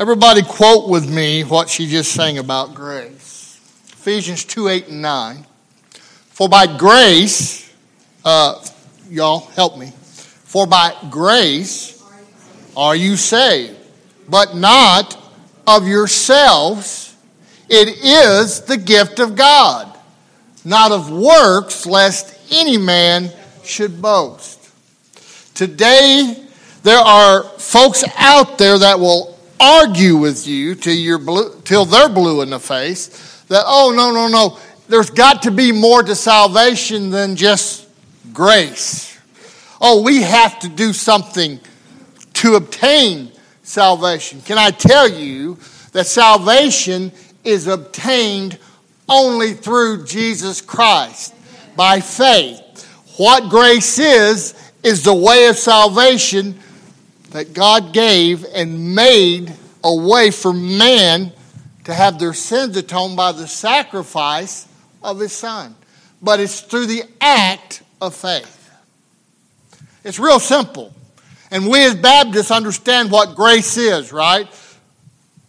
Everybody quote with me what she just sang about grace. Ephesians 2 8 and 9. For by grace, uh, y'all help me. For by grace are you saved, but not of yourselves. It is the gift of God, not of works, lest any man should boast. Today, there are folks out there that will argue with you till, you're blue, till they're blue in the face that, oh, no, no, no, there's got to be more to salvation than just grace. Oh, we have to do something to obtain salvation. Can I tell you that salvation is obtained only through Jesus Christ by faith? What grace is, is the way of salvation that God gave and made a way for man to have their sins atoned by the sacrifice of his son. But it's through the act of faith. It's real simple. And we as Baptists understand what grace is, right?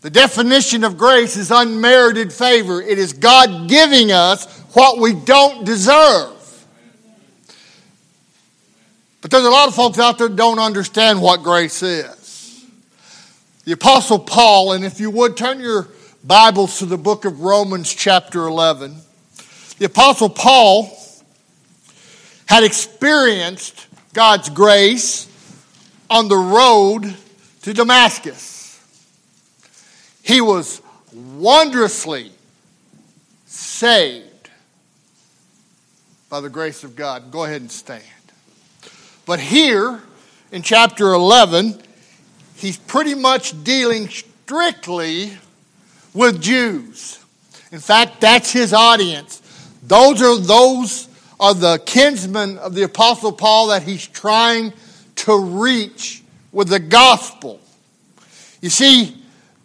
The definition of grace is unmerited favor. It is God giving us what we don't deserve. But there's a lot of folks out there don't understand what grace is. The Apostle Paul, and if you would turn your Bibles to the book of Romans, chapter 11. The Apostle Paul had experienced God's grace on the road to Damascus. He was wondrously saved by the grace of God. Go ahead and stand. But here in chapter 11, he's pretty much dealing strictly with Jews. In fact, that's his audience. Those are those are the kinsmen of the apostle Paul that he's trying to reach with the gospel. You see,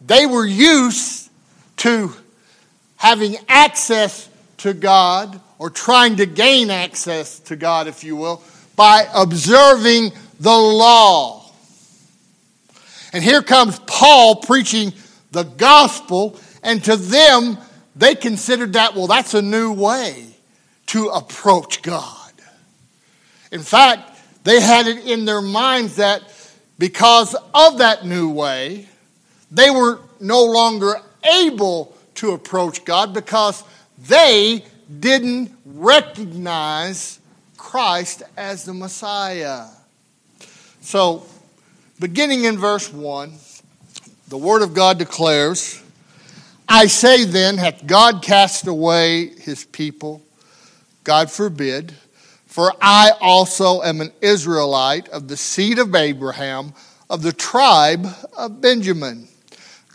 they were used to having access to God or trying to gain access to God, if you will, by observing the law. And here comes Paul preaching the gospel, and to them, they considered that, well, that's a new way to approach God. In fact, they had it in their minds that because of that new way, they were no longer able to approach God because they didn't recognize Christ as the Messiah. So, beginning in verse 1, the Word of God declares, I say then, hath God cast away his people? God forbid. For I also am an Israelite of the seed of Abraham, of the tribe of Benjamin.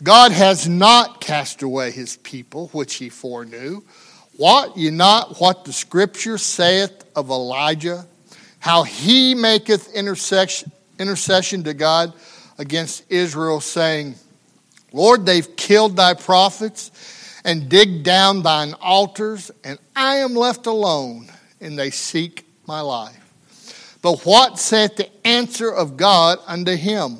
God has not cast away his people, which he foreknew. Wot ye not what the scripture saith of Elijah, how he maketh intercession, to God against Israel, saying, Lord, they've killed thy prophets and digged down thine altars, and I am left alone, and they seek my life. But what saith the answer of God unto him?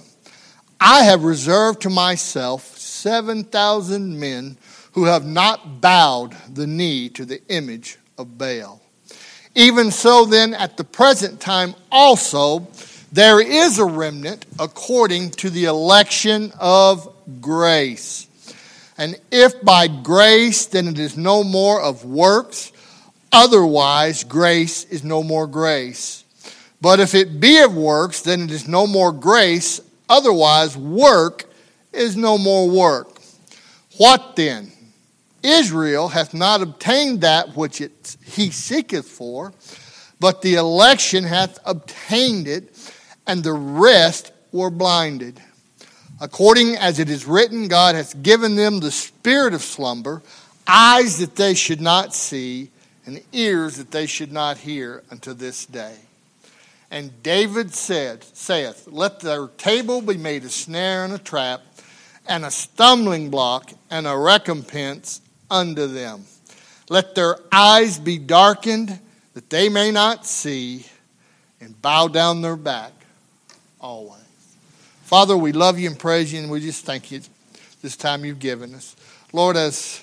I have reserved to myself 7,000 men who have not bowed the knee to the image of Baal. Even so, then, at the present time also, there is a remnant according to the election of grace. And if by grace, then it is no more of works, otherwise, grace is no more grace. But if it be of works, then it is no more grace, otherwise, work is no more work. What then? Israel hath not obtained that which it, he seeketh for, but the election hath obtained it, and the rest were blinded. According as it is written, God hath given them the spirit of slumber, eyes that they should not see, and ears that they should not hear unto this day. And David said, saith, Let their table be made a snare and a trap, and a stumbling block and a recompense unto them. Let their eyes be darkened, that they may not see, and bow down their back always. Father, we love you and praise you, and we just thank you this time you've given us. Lord, as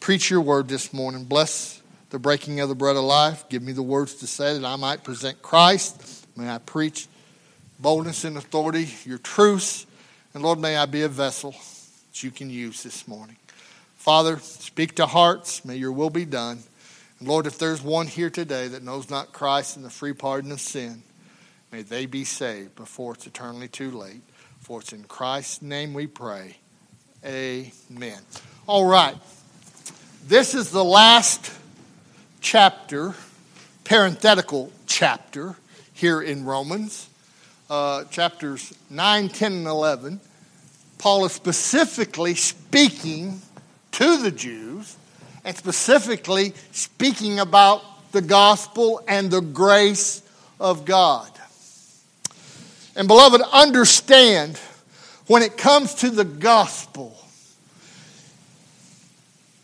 preach your word this morning, bless the breaking of the bread of life. Give me the words to say that I might present Christ. May I preach boldness and authority, your truths. And Lord, may I be a vessel that you can use this morning. Father, speak to hearts. May your will be done. And Lord, if there's one here today that knows not Christ and the free pardon of sin, may they be saved before it's eternally too late. For it's in Christ's name we pray. Amen. All right. This is the last chapter, parenthetical chapter here in Romans, uh, chapters 9, 10, and 11. Paul is specifically speaking to the Jews and specifically speaking about the gospel and the grace of God. And beloved, understand when it comes to the gospel,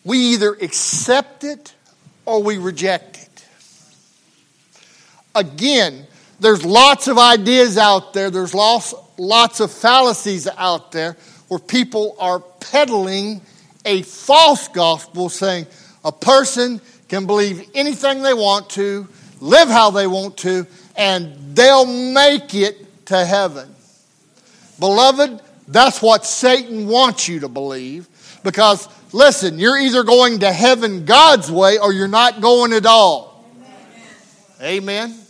we either accept it or we reject it. Again, there's lots of ideas out there, there's lots, lots of fallacies out there where people are peddling a false gospel saying a person can believe anything they want to, live how they want to, and they'll make it to heaven. Beloved, that's what Satan wants you to believe because, listen, you're either going to heaven God's way or you're not going at all. Amen. Amen.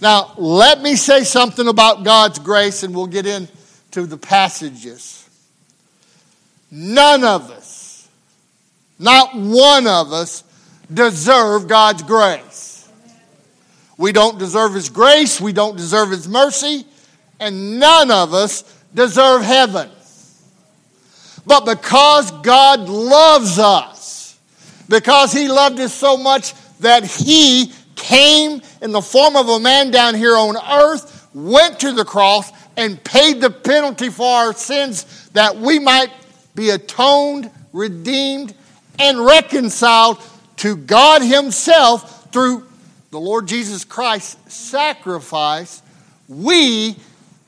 Now, let me say something about God's grace and we'll get into the passages. None of us not one of us deserve God's grace. We don't deserve His grace, we don't deserve His mercy, and none of us deserve heaven. But because God loves us, because He loved us so much that He came in the form of a man down here on earth, went to the cross, and paid the penalty for our sins that we might be atoned, redeemed, and reconciled to God Himself through the Lord Jesus Christ's sacrifice, we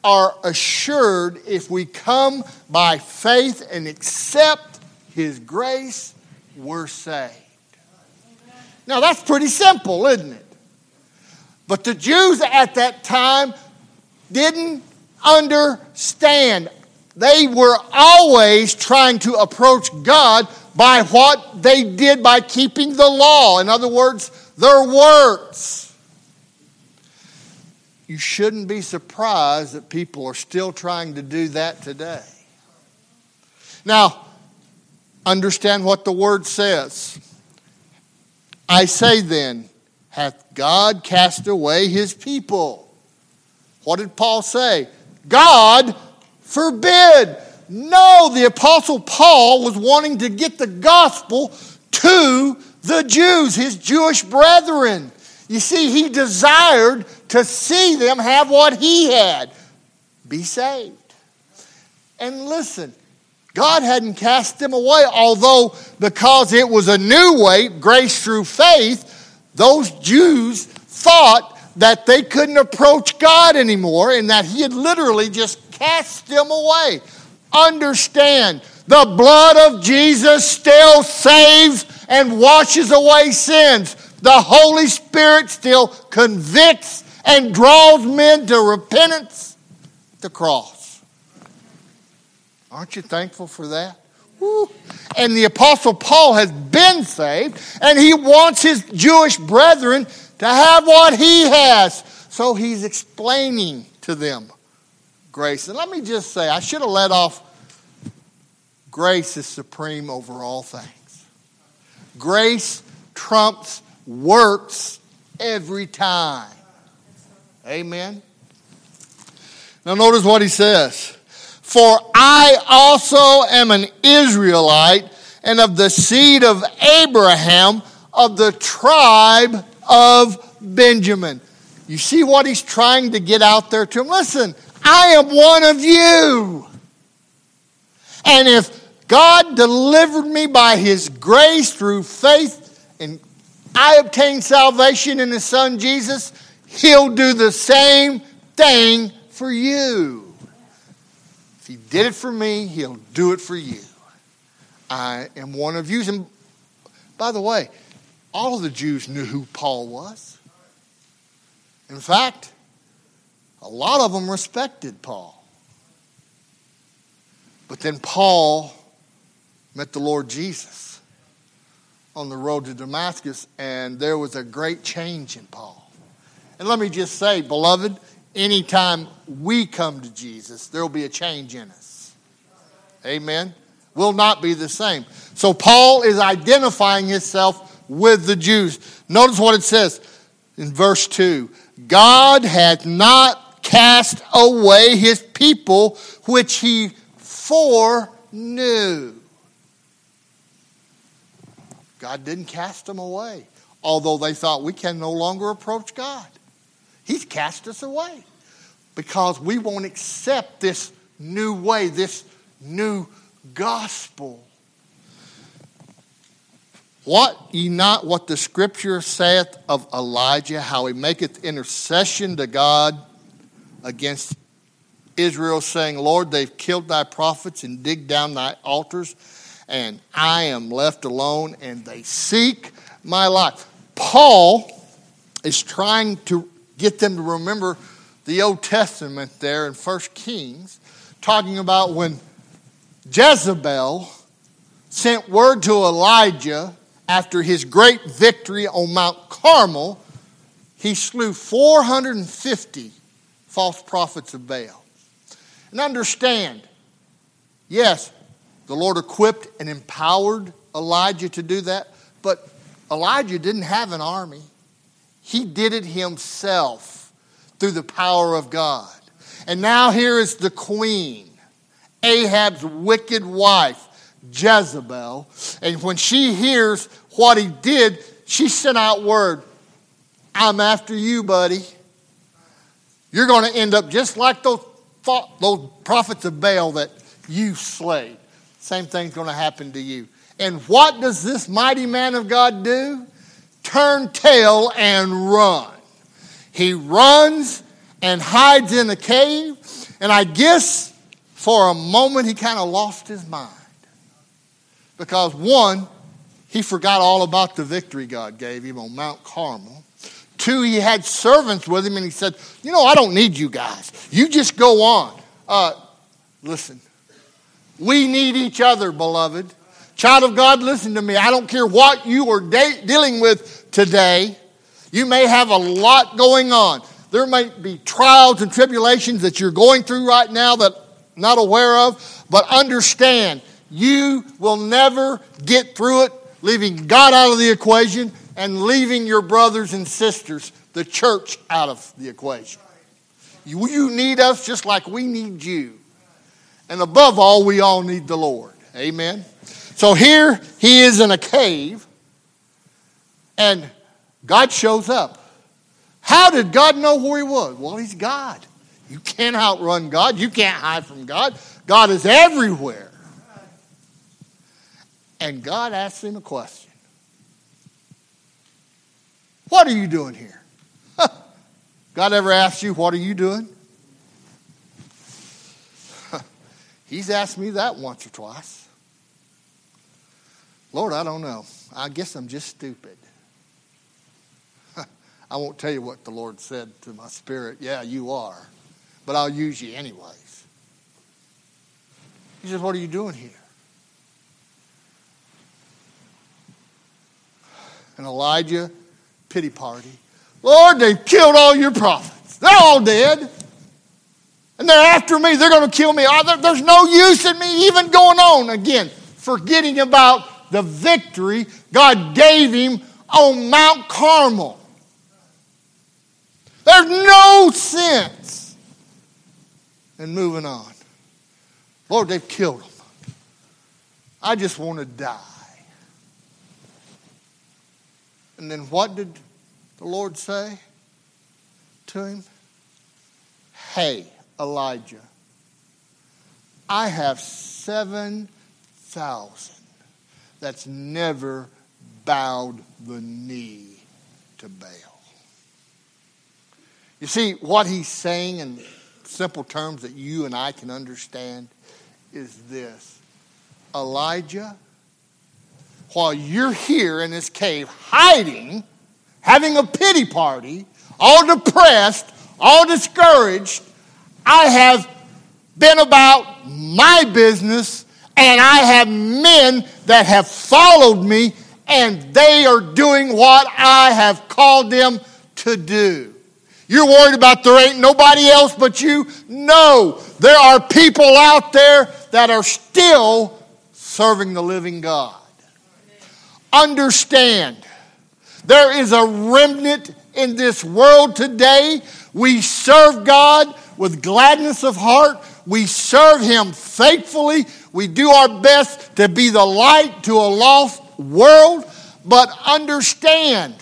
are assured if we come by faith and accept His grace, we're saved. Now that's pretty simple, isn't it? But the Jews at that time didn't understand. They were always trying to approach God by what they did by keeping the law. In other words, their works. You shouldn't be surprised that people are still trying to do that today. Now, understand what the word says. I say then, hath God cast away his people? What did Paul say? God forbid. No, the Apostle Paul was wanting to get the gospel to the Jews, his Jewish brethren. You see, he desired to see them have what he had be saved. And listen, God hadn't cast them away, although because it was a new way, grace through faith, those Jews thought that they couldn't approach God anymore and that he had literally just cast them away understand the blood of Jesus still saves and washes away sins. The Holy Spirit still convicts and draws men to repentance. The cross. Aren't you thankful for that? Woo. And the Apostle Paul has been saved, and he wants his Jewish brethren to have what he has. So he's explaining to them grace. And let me just say, I should have let off grace is supreme over all things. Grace trumps works every time. Amen. Now, notice what he says For I also am an Israelite and of the seed of Abraham, of the tribe of Benjamin. You see what he's trying to get out there to him? Listen, I am one of you. And if God delivered me by his grace through faith, and I obtained salvation in his son Jesus, he'll do the same thing for you. If he did it for me, he'll do it for you. I am one of you. And by the way, all of the Jews knew who Paul was. In fact, a lot of them respected Paul. But then Paul met the Lord Jesus on the road to Damascus, and there was a great change in Paul. And let me just say, beloved, anytime we come to Jesus, there will be a change in us. Amen. Will not be the same. So Paul is identifying himself with the Jews. Notice what it says in verse 2 God hath not cast away his people which he foreknew. God didn't cast them away, although they thought we can no longer approach God. He's cast us away because we won't accept this new way, this new gospel. What ye not what the scripture saith of Elijah, how he maketh intercession to God against Israel, saying, Lord, they've killed thy prophets and digged down thy altars, and I am left alone, and they seek my life. Paul is trying to get them to remember the Old Testament there in 1 Kings, talking about when Jezebel sent word to Elijah after his great victory on Mount Carmel, he slew 450 false prophets of Baal. And understand, yes, the Lord equipped and empowered Elijah to do that, but Elijah didn't have an army. He did it himself through the power of God. And now here is the queen, Ahab's wicked wife, Jezebel. And when she hears what he did, she sent out word I'm after you, buddy. You're going to end up just like those, those prophets of Baal that you slayed. Same thing's going to happen to you. And what does this mighty man of God do? turn tail and run. He runs and hides in a cave, and I guess for a moment he kind of lost his mind. Because one, he forgot all about the victory God gave him on Mount Carmel. Two, he had servants with him, and he said, You know, I don't need you guys. You just go on. Uh, listen, we need each other, beloved. Child of God, listen to me. I don't care what you are de- dealing with today. You may have a lot going on. There may be trials and tribulations that you're going through right now that not aware of, but understand you will never get through it leaving God out of the equation and leaving your brothers and sisters, the church, out of the equation. You, you need us just like we need you. And above all, we all need the Lord. Amen. So here he is in a cave, and God shows up. How did God know where he was? Well, he's God. You can't outrun God, you can't hide from God. God is everywhere. And God asks him a question What are you doing here? God ever asked you, What are you doing? He's asked me that once or twice. Lord, I don't know. I guess I'm just stupid. I won't tell you what the Lord said to my spirit. Yeah, you are. But I'll use you anyways. He says, What are you doing here? And Elijah, pity party. Lord, they've killed all your prophets. They're all dead. And they're after me. They're going to kill me. Oh, there's no use in me even going on. Again, forgetting about the victory God gave him on Mount Carmel. There's no sense in moving on. Lord, they've killed him. I just want to die. And then what did the Lord say to him? Hey, Elijah, I have 7,000 that's never bowed the knee to Baal. You see, what he's saying in simple terms that you and I can understand is this Elijah, while you're here in this cave hiding, having a pity party, all depressed, all discouraged, I have been about my business and I have men that have followed me and they are doing what I have called them to do. You're worried about there ain't nobody else but you? No, there are people out there that are still serving the living God. Understand, there is a remnant in this world today. We serve God with gladness of heart. We serve Him faithfully. We do our best to be the light to a lost world. But understand,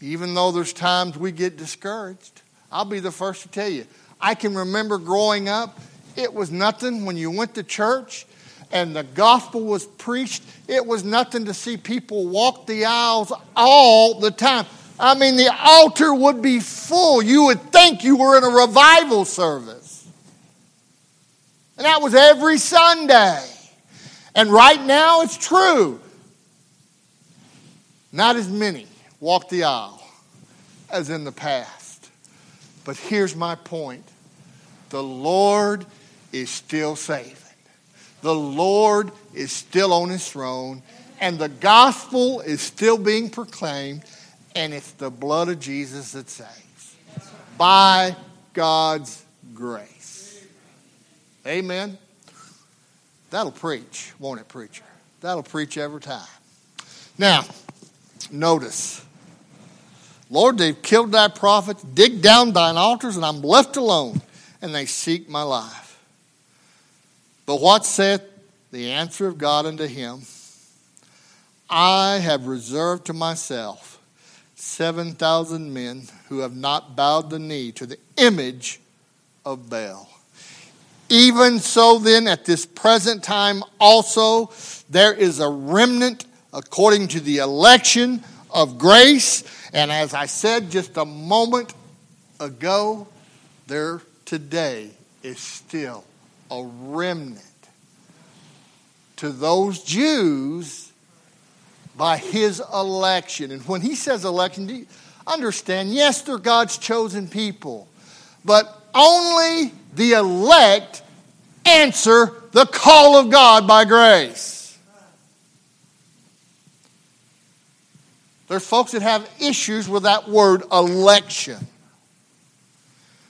even though there's times we get discouraged, I'll be the first to tell you. I can remember growing up, it was nothing when you went to church and the gospel was preached. It was nothing to see people walk the aisles all the time. I mean, the altar would be full. You would think you were in a revival service. And that was every Sunday. And right now, it's true. Not as many walk the aisle as in the past. But here's my point the Lord is still saving, the Lord is still on his throne, and the gospel is still being proclaimed, and it's the blood of Jesus that saves by God's grace. Amen. That'll preach, won't it, preacher? That'll preach every time. Now, notice Lord, they've killed thy prophets, dig down thine altars, and I'm left alone, and they seek my life. But what saith the answer of God unto him? I have reserved to myself 7,000 men who have not bowed the knee to the image of Baal. Even so, then, at this present time also, there is a remnant according to the election of grace. And as I said just a moment ago, there today is still a remnant to those Jews by his election. And when he says election, understand, yes, they're God's chosen people, but only the elect answer the call of God by grace. There's folks that have issues with that word election.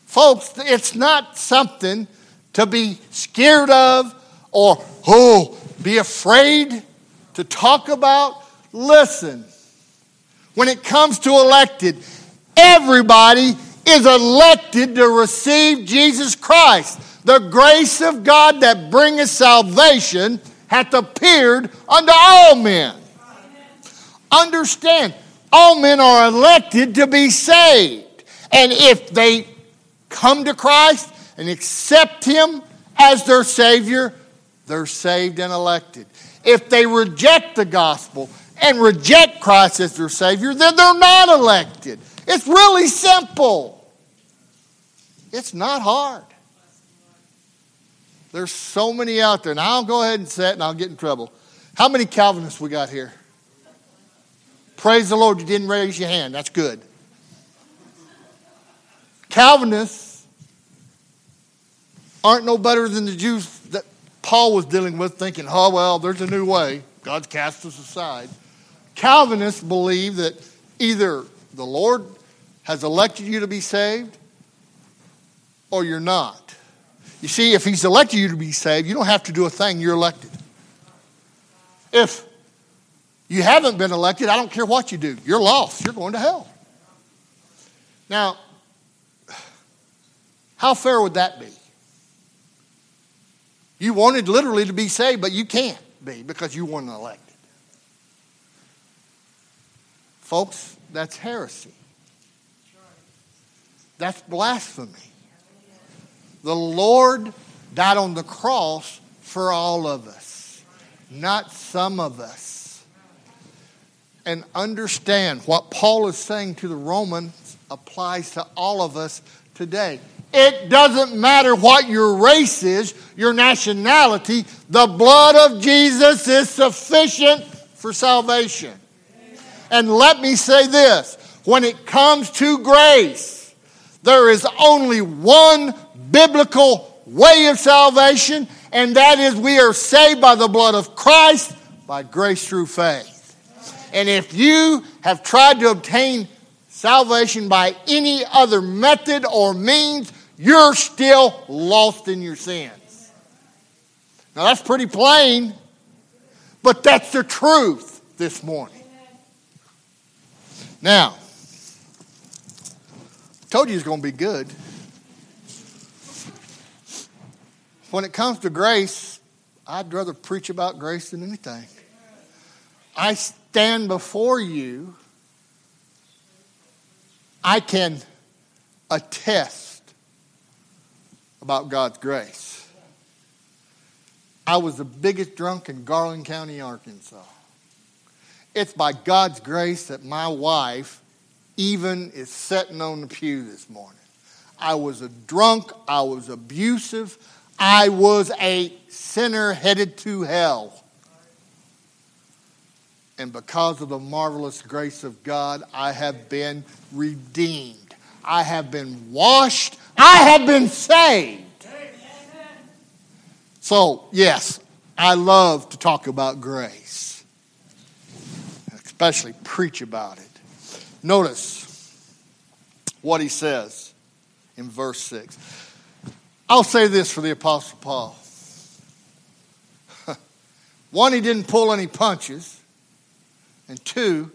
Folks, it's not something to be scared of or, oh, be afraid to talk about. Listen, when it comes to elected, everybody is elected to receive Jesus Christ. The grace of God that bringeth salvation hath appeared unto all men. Understand, all men are elected to be saved. And if they come to Christ and accept Him as their Savior, they're saved and elected. If they reject the gospel and reject Christ as their Savior, then they're not elected. It's really simple. It's not hard. There's so many out there. Now I'll go ahead and say it and I'll get in trouble. How many Calvinists we got here? Praise the Lord, you didn't raise your hand. That's good. Calvinists aren't no better than the Jews that Paul was dealing with, thinking, oh, well, there's a new way. God's cast us aside. Calvinists believe that either the Lord has elected you to be saved or you're not. You see, if He's elected you to be saved, you don't have to do a thing, you're elected. If you haven't been elected, I don't care what you do. You're lost. You're going to hell. Now, how fair would that be? You wanted literally to be saved, but you can't be because you weren't elected. Folks, that's heresy. That's blasphemy. The Lord died on the cross for all of us, not some of us and understand what Paul is saying to the Romans applies to all of us today. It doesn't matter what your race is, your nationality, the blood of Jesus is sufficient for salvation. And let me say this when it comes to grace, there is only one biblical way of salvation, and that is we are saved by the blood of Christ by grace through faith. And if you have tried to obtain salvation by any other method or means, you're still lost in your sins. Now, that's pretty plain, but that's the truth this morning. Now, told you it's going to be good. When it comes to grace, I'd rather preach about grace than anything. I stand before you, I can attest about God's grace. I was the biggest drunk in Garland County, Arkansas. It's by God's grace that my wife even is sitting on the pew this morning. I was a drunk, I was abusive, I was a sinner headed to hell. And because of the marvelous grace of God, I have been redeemed. I have been washed. I have been saved. So, yes, I love to talk about grace, especially preach about it. Notice what he says in verse 6. I'll say this for the Apostle Paul. One, he didn't pull any punches. And two,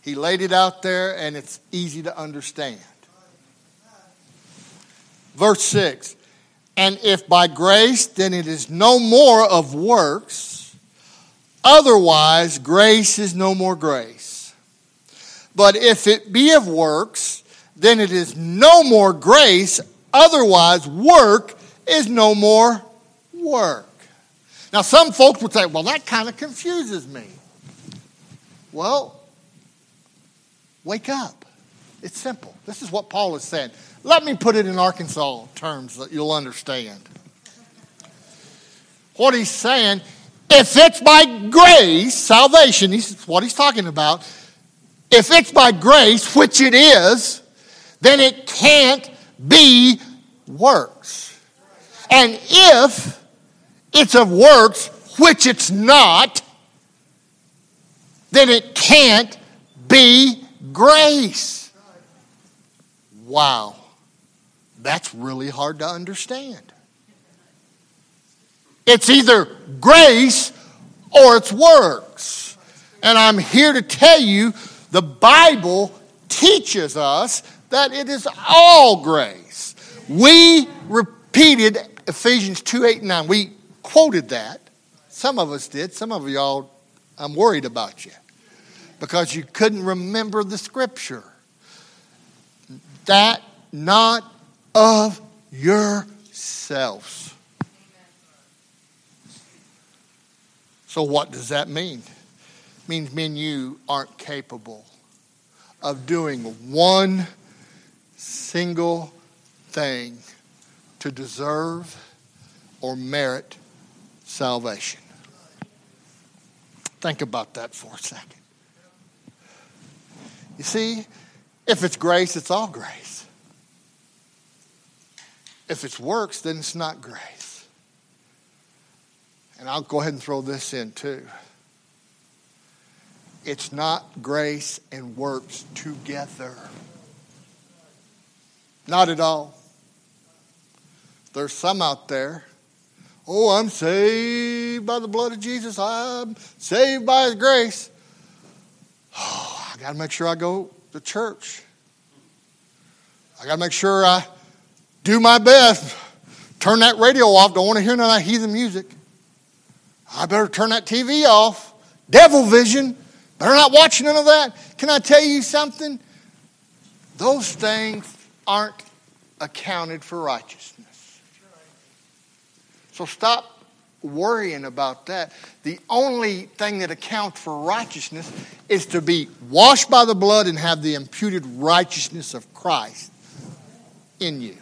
he laid it out there and it's easy to understand. Verse 6 And if by grace, then it is no more of works, otherwise, grace is no more grace. But if it be of works, then it is no more grace, otherwise, work is no more work. Now, some folks would say, well, that kind of confuses me. Well, wake up. It's simple. This is what Paul is saying. Let me put it in Arkansas terms that you'll understand. What he's saying, if it's by grace, salvation, he's, what he's talking about, if it's by grace, which it is, then it can't be works. And if it's of works, which it's not, then it can't be grace. Wow. That's really hard to understand. It's either grace or it's works. And I'm here to tell you the Bible teaches us that it is all grace. We repeated Ephesians 2 8 and 9. We quoted that. Some of us did, some of y'all I'm worried about you because you couldn't remember the scripture. That not of yourselves. So, what does that mean? It means men, you aren't capable of doing one single thing to deserve or merit salvation. Think about that for a second. You see, if it's grace, it's all grace. If it's works, then it's not grace. And I'll go ahead and throw this in too. It's not grace and works together. Not at all. There's some out there Oh, I'm saved by the blood of Jesus. I'm saved by His grace. Oh, I got to make sure I go to church. I got to make sure I do my best. Turn that radio off. Don't want to hear none of that heathen music. I better turn that TV off. Devil vision. Better not watch none of that. Can I tell you something? Those things aren't accounted for righteousness. So stop worrying about that. The only thing that accounts for righteousness is to be washed by the blood and have the imputed righteousness of Christ in you.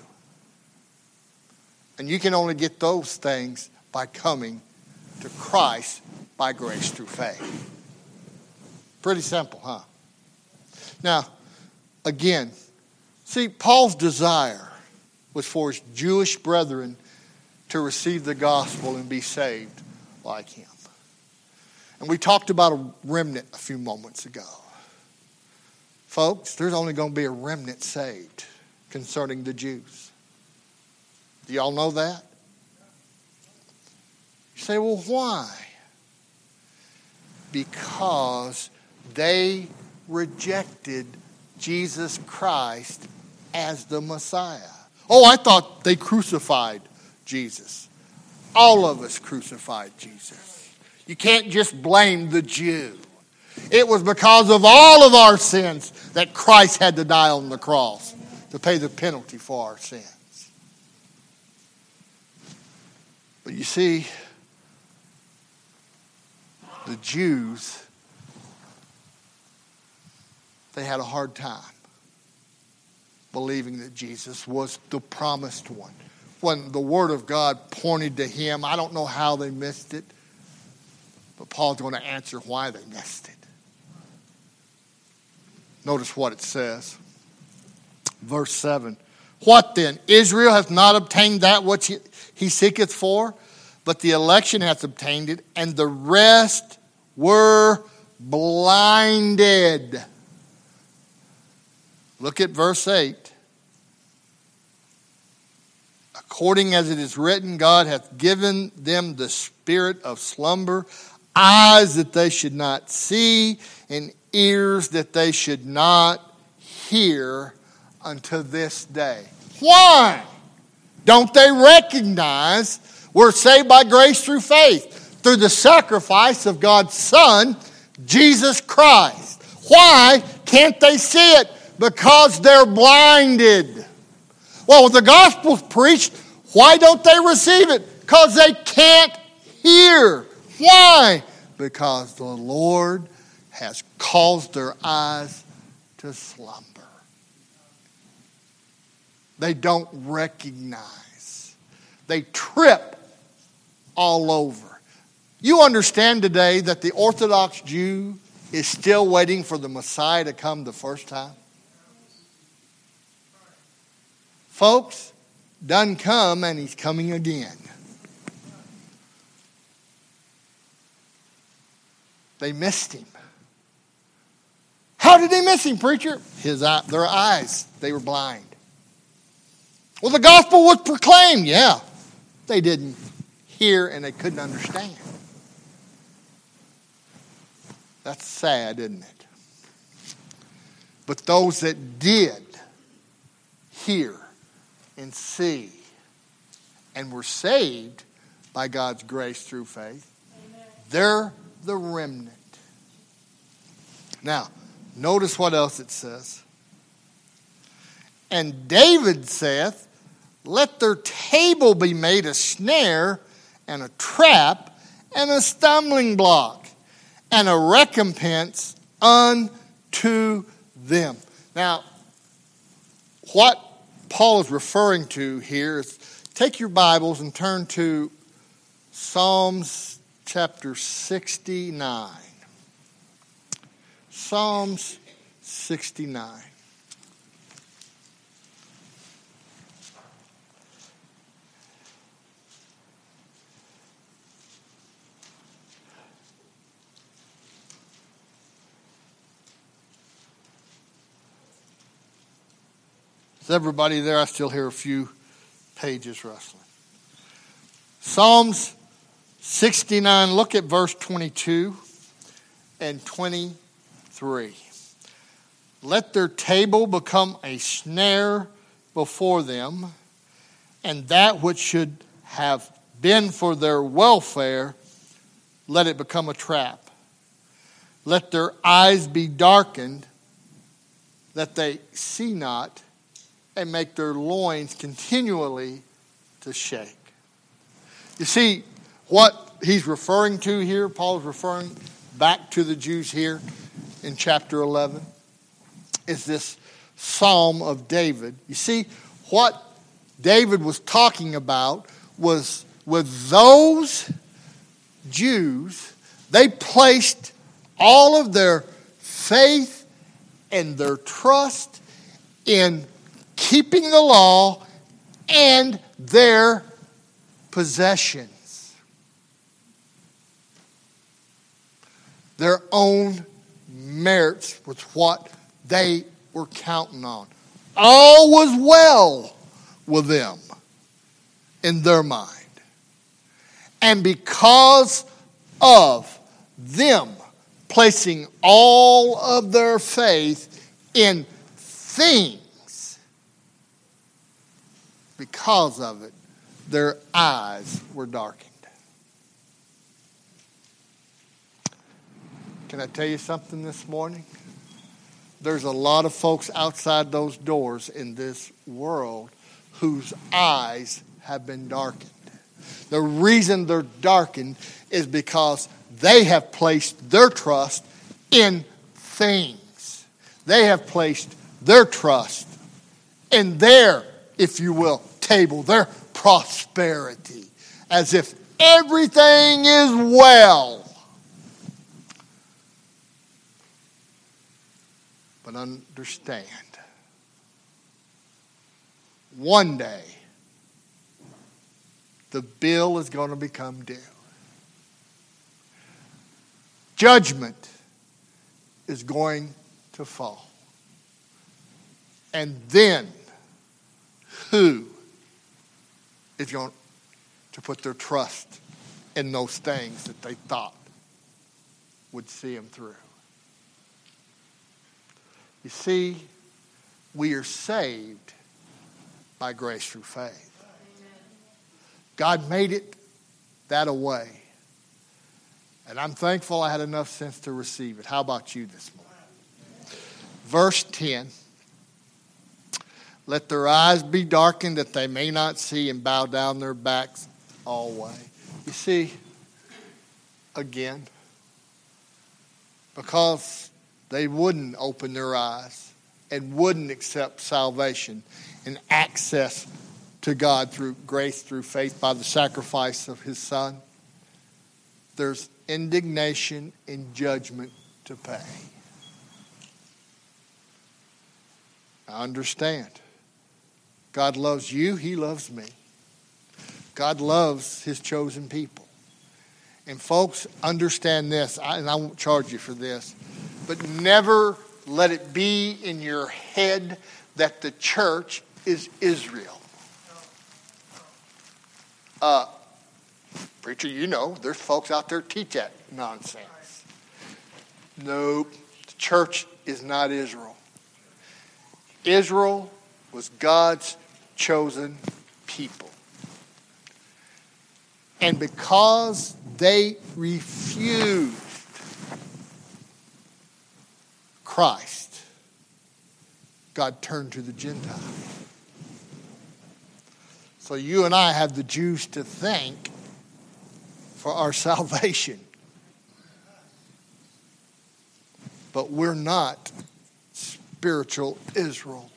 And you can only get those things by coming to Christ by grace through faith. Pretty simple, huh? Now, again, see, Paul's desire was for his Jewish brethren to receive the gospel and be saved like him. And we talked about a remnant a few moments ago. Folks, there's only going to be a remnant saved concerning the Jews. Do y'all know that? You say, well, why? Because they rejected Jesus Christ as the Messiah. Oh, I thought they crucified Jesus. All of us crucified Jesus. You can't just blame the Jew. It was because of all of our sins that Christ had to die on the cross to pay the penalty for our sins. But you see, the Jews, they had a hard time believing that Jesus was the promised one. When the Word of God pointed to him, I don't know how they missed it, but Paul's going to answer why they missed it. Notice what it says. Verse 7. What then? Israel hath not obtained that which he, seeketh for, but the election hath obtained it, and the rest were blinded. Look at verse 8. According as it is written, God hath given them the spirit of slumber, eyes that they should not see, and ears that they should not hear unto this day. Why? Don't they recognize we're saved by grace through faith, through the sacrifice of God's Son, Jesus Christ? Why can't they see it? Because they're blinded. Well, with the gospel's preached, why don't they receive it? Because they can't hear. Why? Because the Lord has caused their eyes to slumber. They don't recognize, they trip all over. You understand today that the Orthodox Jew is still waiting for the Messiah to come the first time? Folks, done come and he's coming again. They missed him. How did they miss him, preacher? His eye, their eyes, they were blind. Well, the gospel was proclaimed. Yeah, they didn't hear and they couldn't understand. That's sad, isn't it? But those that did hear and see and were saved by God's grace through faith, Amen. they're the remnant. Now, Notice what else it says. And David saith, Let their table be made a snare and a trap and a stumbling block and a recompense unto them. Now, what Paul is referring to here is take your Bibles and turn to Psalms chapter 69. Psalms 69. Is everybody there? I still hear a few pages rustling. Psalms 69, look at verse 22 and 23. Let their table become a snare before them, and that which should have been for their welfare, let it become a trap. Let their eyes be darkened, that they see not, and make their loins continually to shake. You see, what he's referring to here, Paul is referring back to the Jews here in chapter 11 is this Psalm of David. You see, what David was talking about was with those Jews, they placed all of their faith and their trust in keeping the law and their possessions. Their own merits was what they were counting on. All was well with them in their mind. And because of them placing all of their faith in things, because of it, their eyes were darkened. Can I tell you something this morning? There's a lot of folks outside those doors in this world whose eyes have been darkened. The reason they're darkened is because they have placed their trust in things. They have placed their trust in their, if you will, table, their prosperity, as if everything is well. But understand, one day, the bill is going to become due. Judgment is going to fall. And then, who is going to put their trust in those things that they thought would see them through? You see, we are saved by grace through faith. God made it that away. And I'm thankful I had enough sense to receive it. How about you this morning? Verse 10 Let their eyes be darkened that they may not see and bow down their backs always. You see, again, because they wouldn't open their eyes and wouldn't accept salvation and access to God through grace, through faith, by the sacrifice of his son, there's indignation and judgment to pay. I understand. God loves you, he loves me. God loves his chosen people. And folks, understand this, and I won't charge you for this, but never let it be in your head that the church is Israel. Uh, preacher, you know, there's folks out there teach that nonsense. Nope. The church is not Israel. Israel was God's chosen people. And because they refused Christ, God turned to the Gentiles. So you and I have the Jews to thank for our salvation. But we're not spiritual Israel.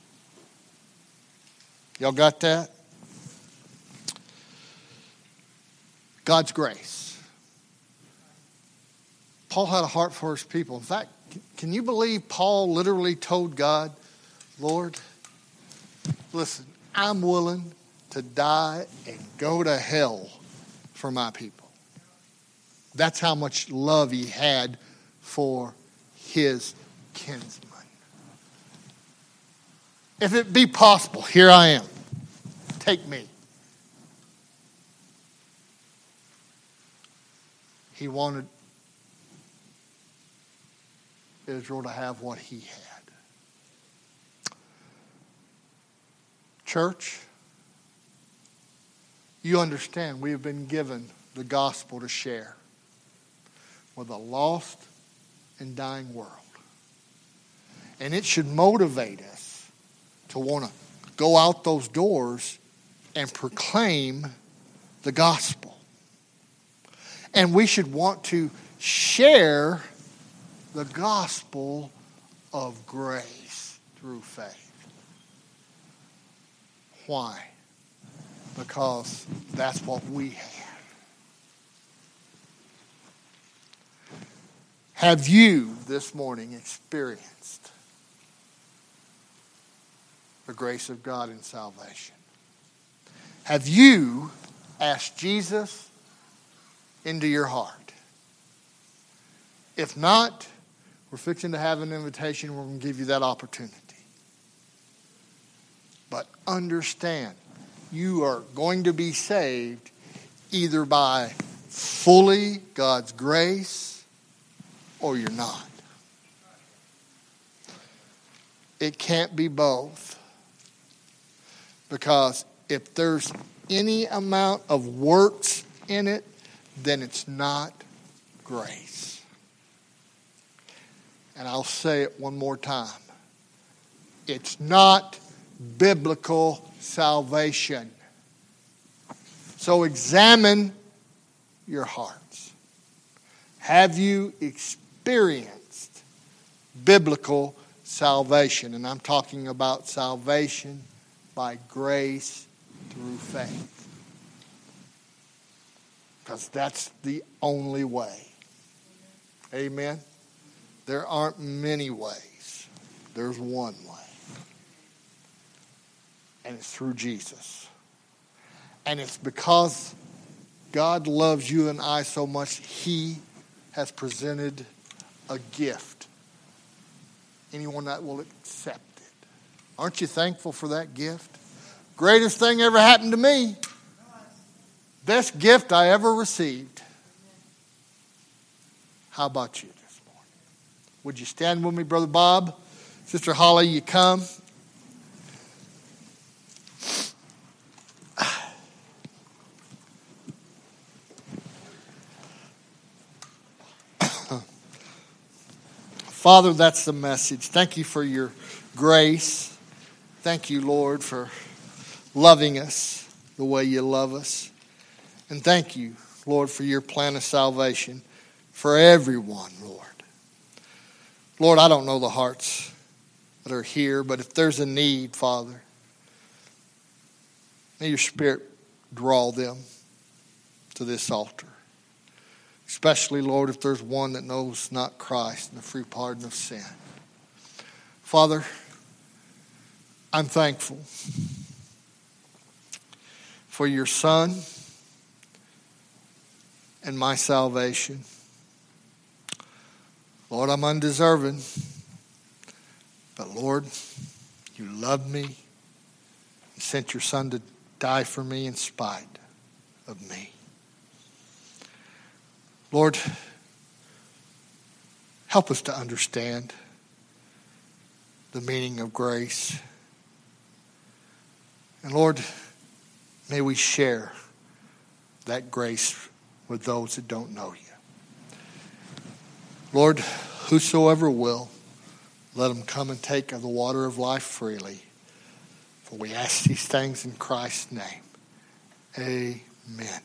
Y'all got that? God's grace. Paul had a heart for his people. In fact, can you believe Paul literally told God, Lord, listen, I'm willing to die and go to hell for my people. That's how much love he had for his kinsman. If it be possible, here I am. Take me. He wanted Israel to have what he had. Church, you understand we have been given the gospel to share with a lost and dying world. And it should motivate us to want to go out those doors and proclaim the gospel. And we should want to share the gospel of grace through faith. Why? because that's what we have. Have you this morning experienced the grace of God in salvation? Have you asked Jesus into your heart? If not, we're fixing to have an invitation. We're going to give you that opportunity. But understand, you are going to be saved either by fully God's grace or you're not. It can't be both. Because if there's any amount of works in it, then it's not grace. And I'll say it one more time it's not biblical salvation. So examine your hearts. Have you experienced biblical salvation? And I'm talking about salvation by grace through faith. Because that's the only way. Amen? There aren't many ways, there's one way and it's through Jesus. And it's because God loves you and I so much, He has presented a gift. Anyone that will accept. Aren't you thankful for that gift? Greatest thing ever happened to me. Best gift I ever received. How about you this morning? Would you stand with me, Brother Bob? Sister Holly, you come. Father, that's the message. Thank you for your grace. Thank you, Lord, for loving us the way you love us. And thank you, Lord, for your plan of salvation for everyone, Lord. Lord, I don't know the hearts that are here, but if there's a need, Father, may your Spirit draw them to this altar. Especially, Lord, if there's one that knows not Christ and the free pardon of sin. Father, I'm thankful for your Son and my salvation. Lord, I'm undeserving, but Lord, you loved me. You sent your Son to die for me in spite of me. Lord, help us to understand the meaning of grace. And Lord, may we share that grace with those that don't know you. Lord, whosoever will, let them come and take of the water of life freely. For we ask these things in Christ's name. Amen.